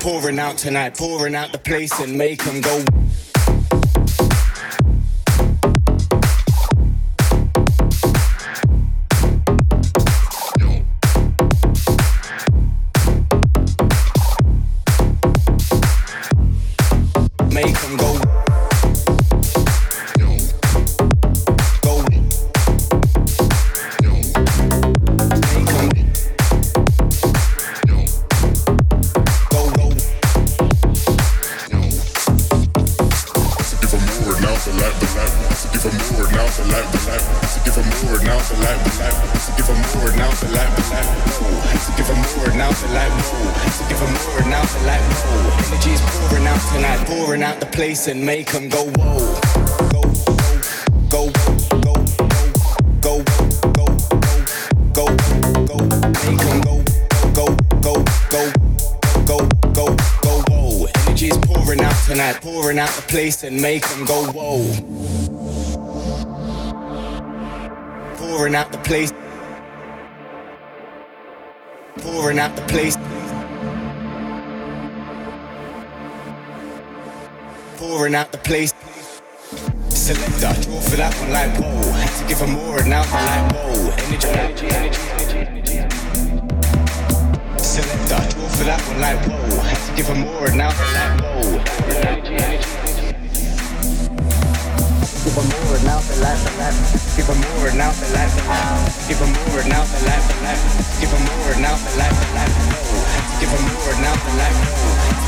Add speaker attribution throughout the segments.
Speaker 1: pouring out tonight, pouring out the place and make them go. tonight, pouring out the place and make them go whoa. Tonight, pouring out the place and make them go whoa. Pouring out the place. Pouring out the place. Pouring out the place. Selector, draw for that one like whoa. Had to give her more and now I'm like whoa. Energy, energy, energy, energy. Selector, draw for that one like whoa. Had to give her more and now I'm like whoa keep on moving, now the life, the life. Keep on moving, now the life, the life. Keep on moving, now the life, the life. Keep on moving, now the life, the life. Keep on moving, now the life.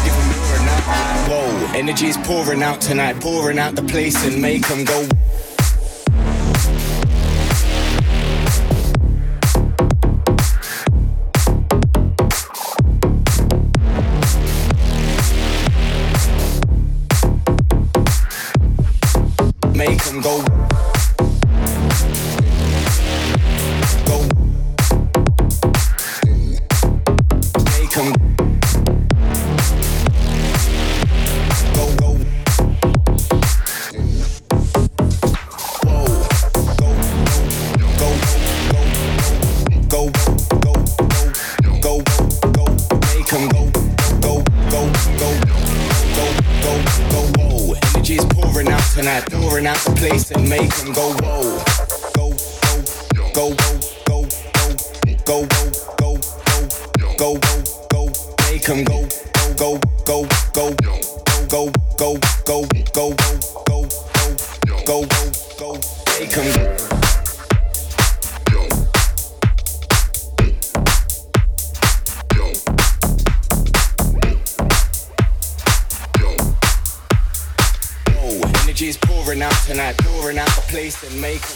Speaker 1: Keep on moving, now the life. Whoa, energy's pouring out tonight, pouring out the place and make 'em go. and go out the place and make 'em go, whoa. makes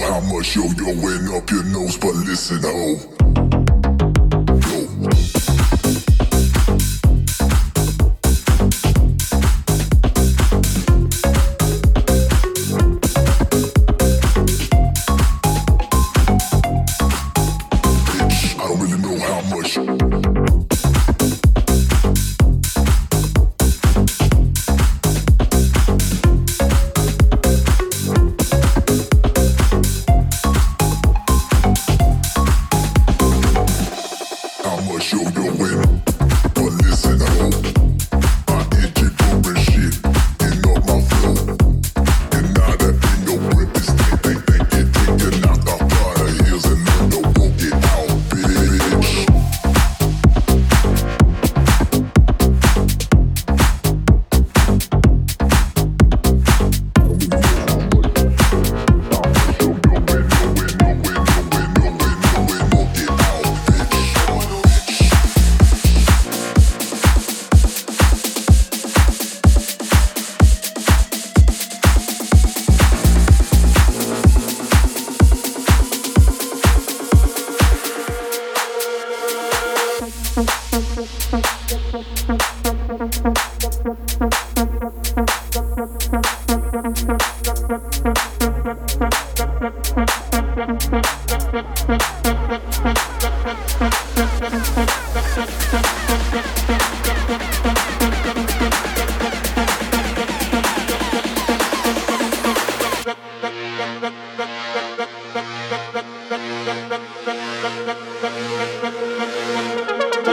Speaker 1: how much yo yo went up your nose, but listen,
Speaker 2: oh.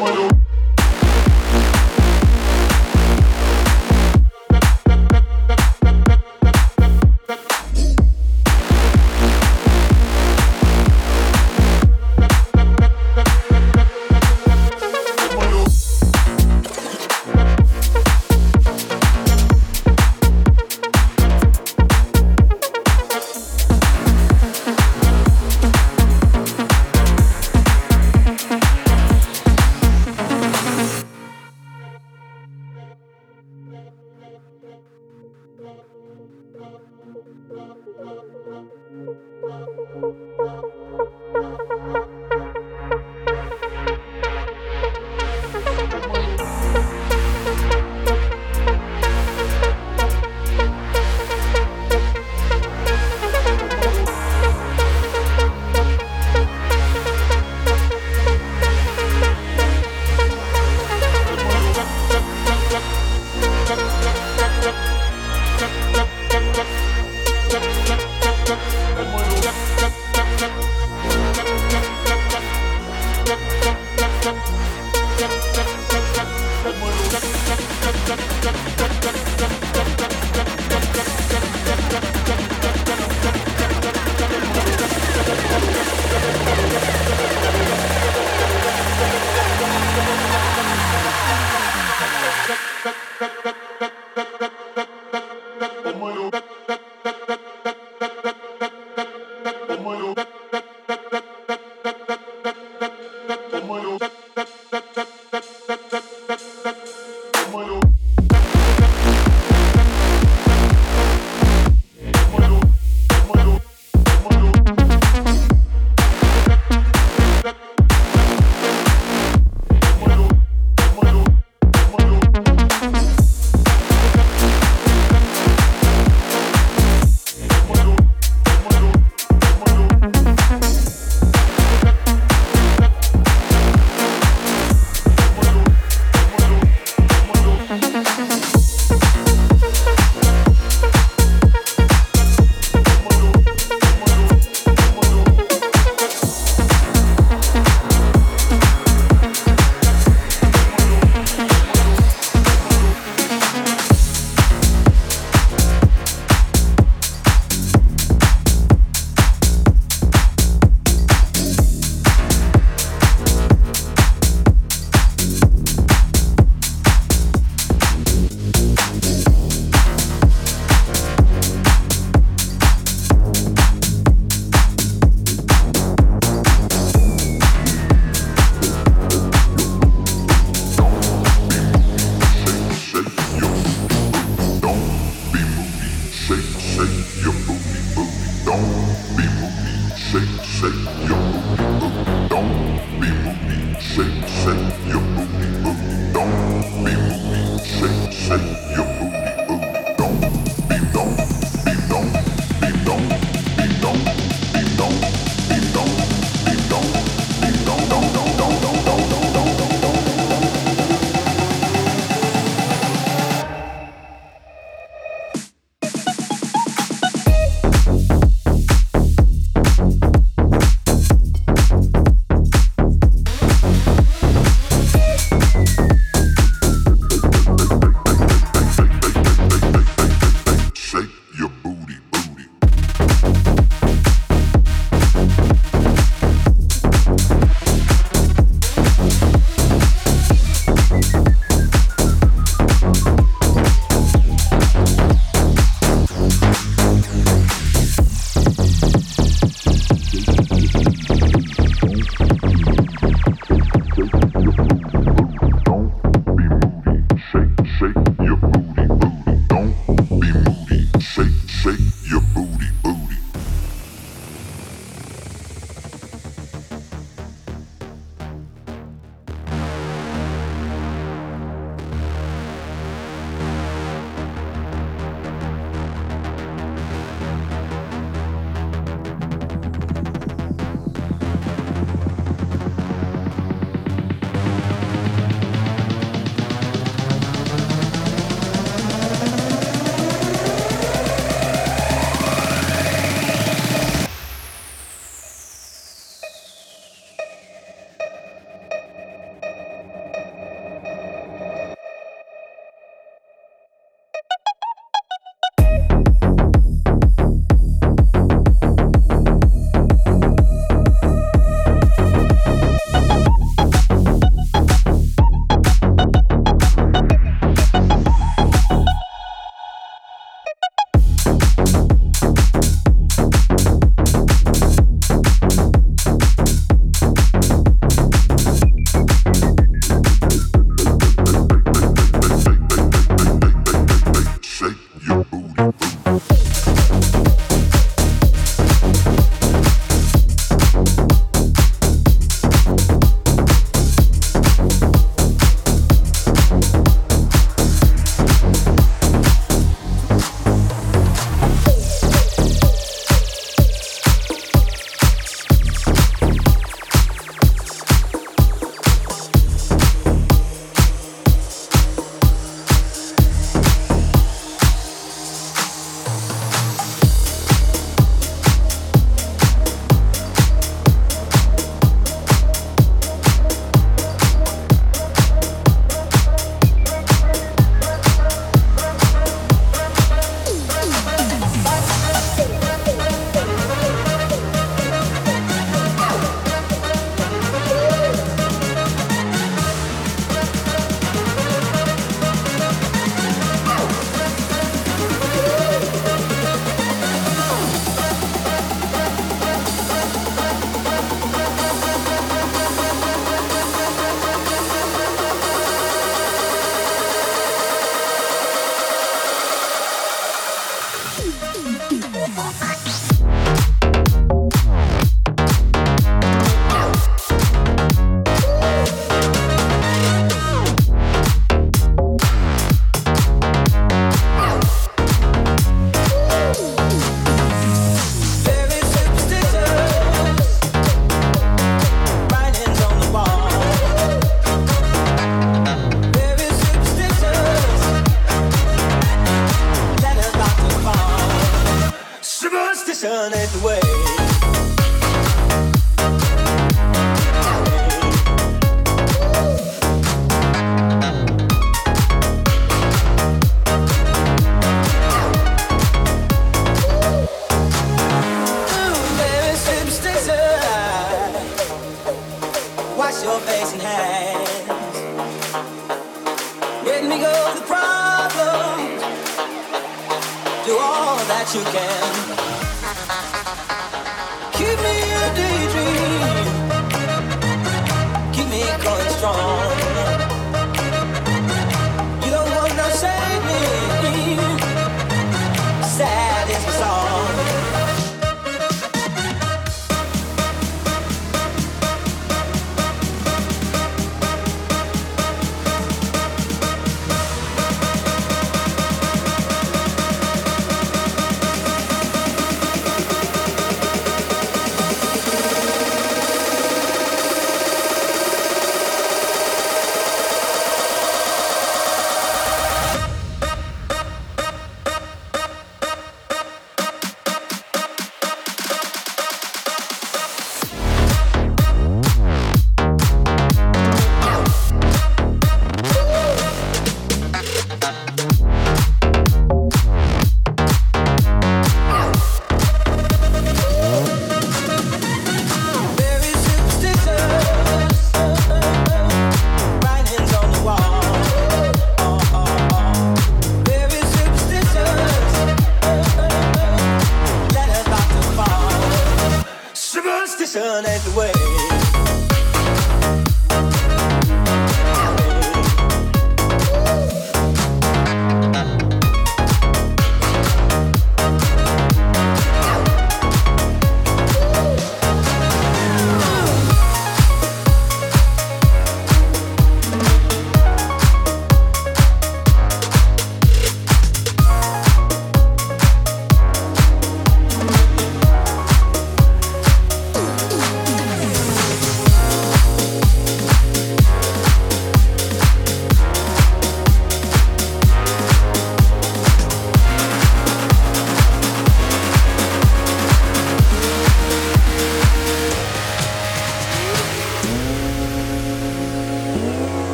Speaker 2: Mano. away.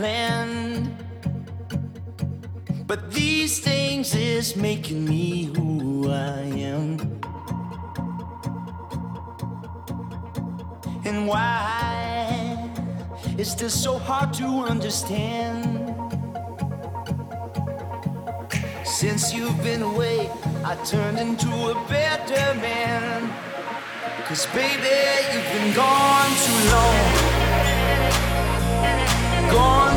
Speaker 2: planned. But these things is making me who I am. And why is this
Speaker 3: so hard to understand? Since you've been away, I turned into a better man. Cause baby, you've been gone too long. Gone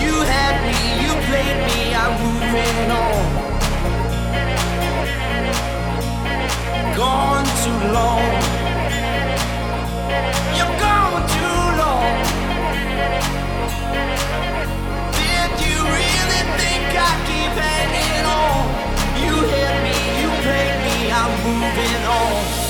Speaker 3: you had me, you played me, I'm moving on. Gone too long. You're gone too long. Did you
Speaker 4: really think I keep hanging on? You me, you
Speaker 5: played me, I'm moving on.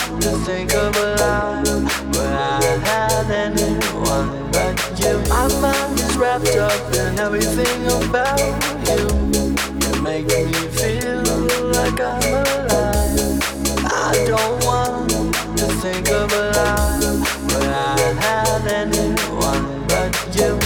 Speaker 5: to think of a life where I had anyone but you. My mind is wrapped up in everything about you. It makes me feel like I'm alive. I don't want to think of a life where I had anyone but you,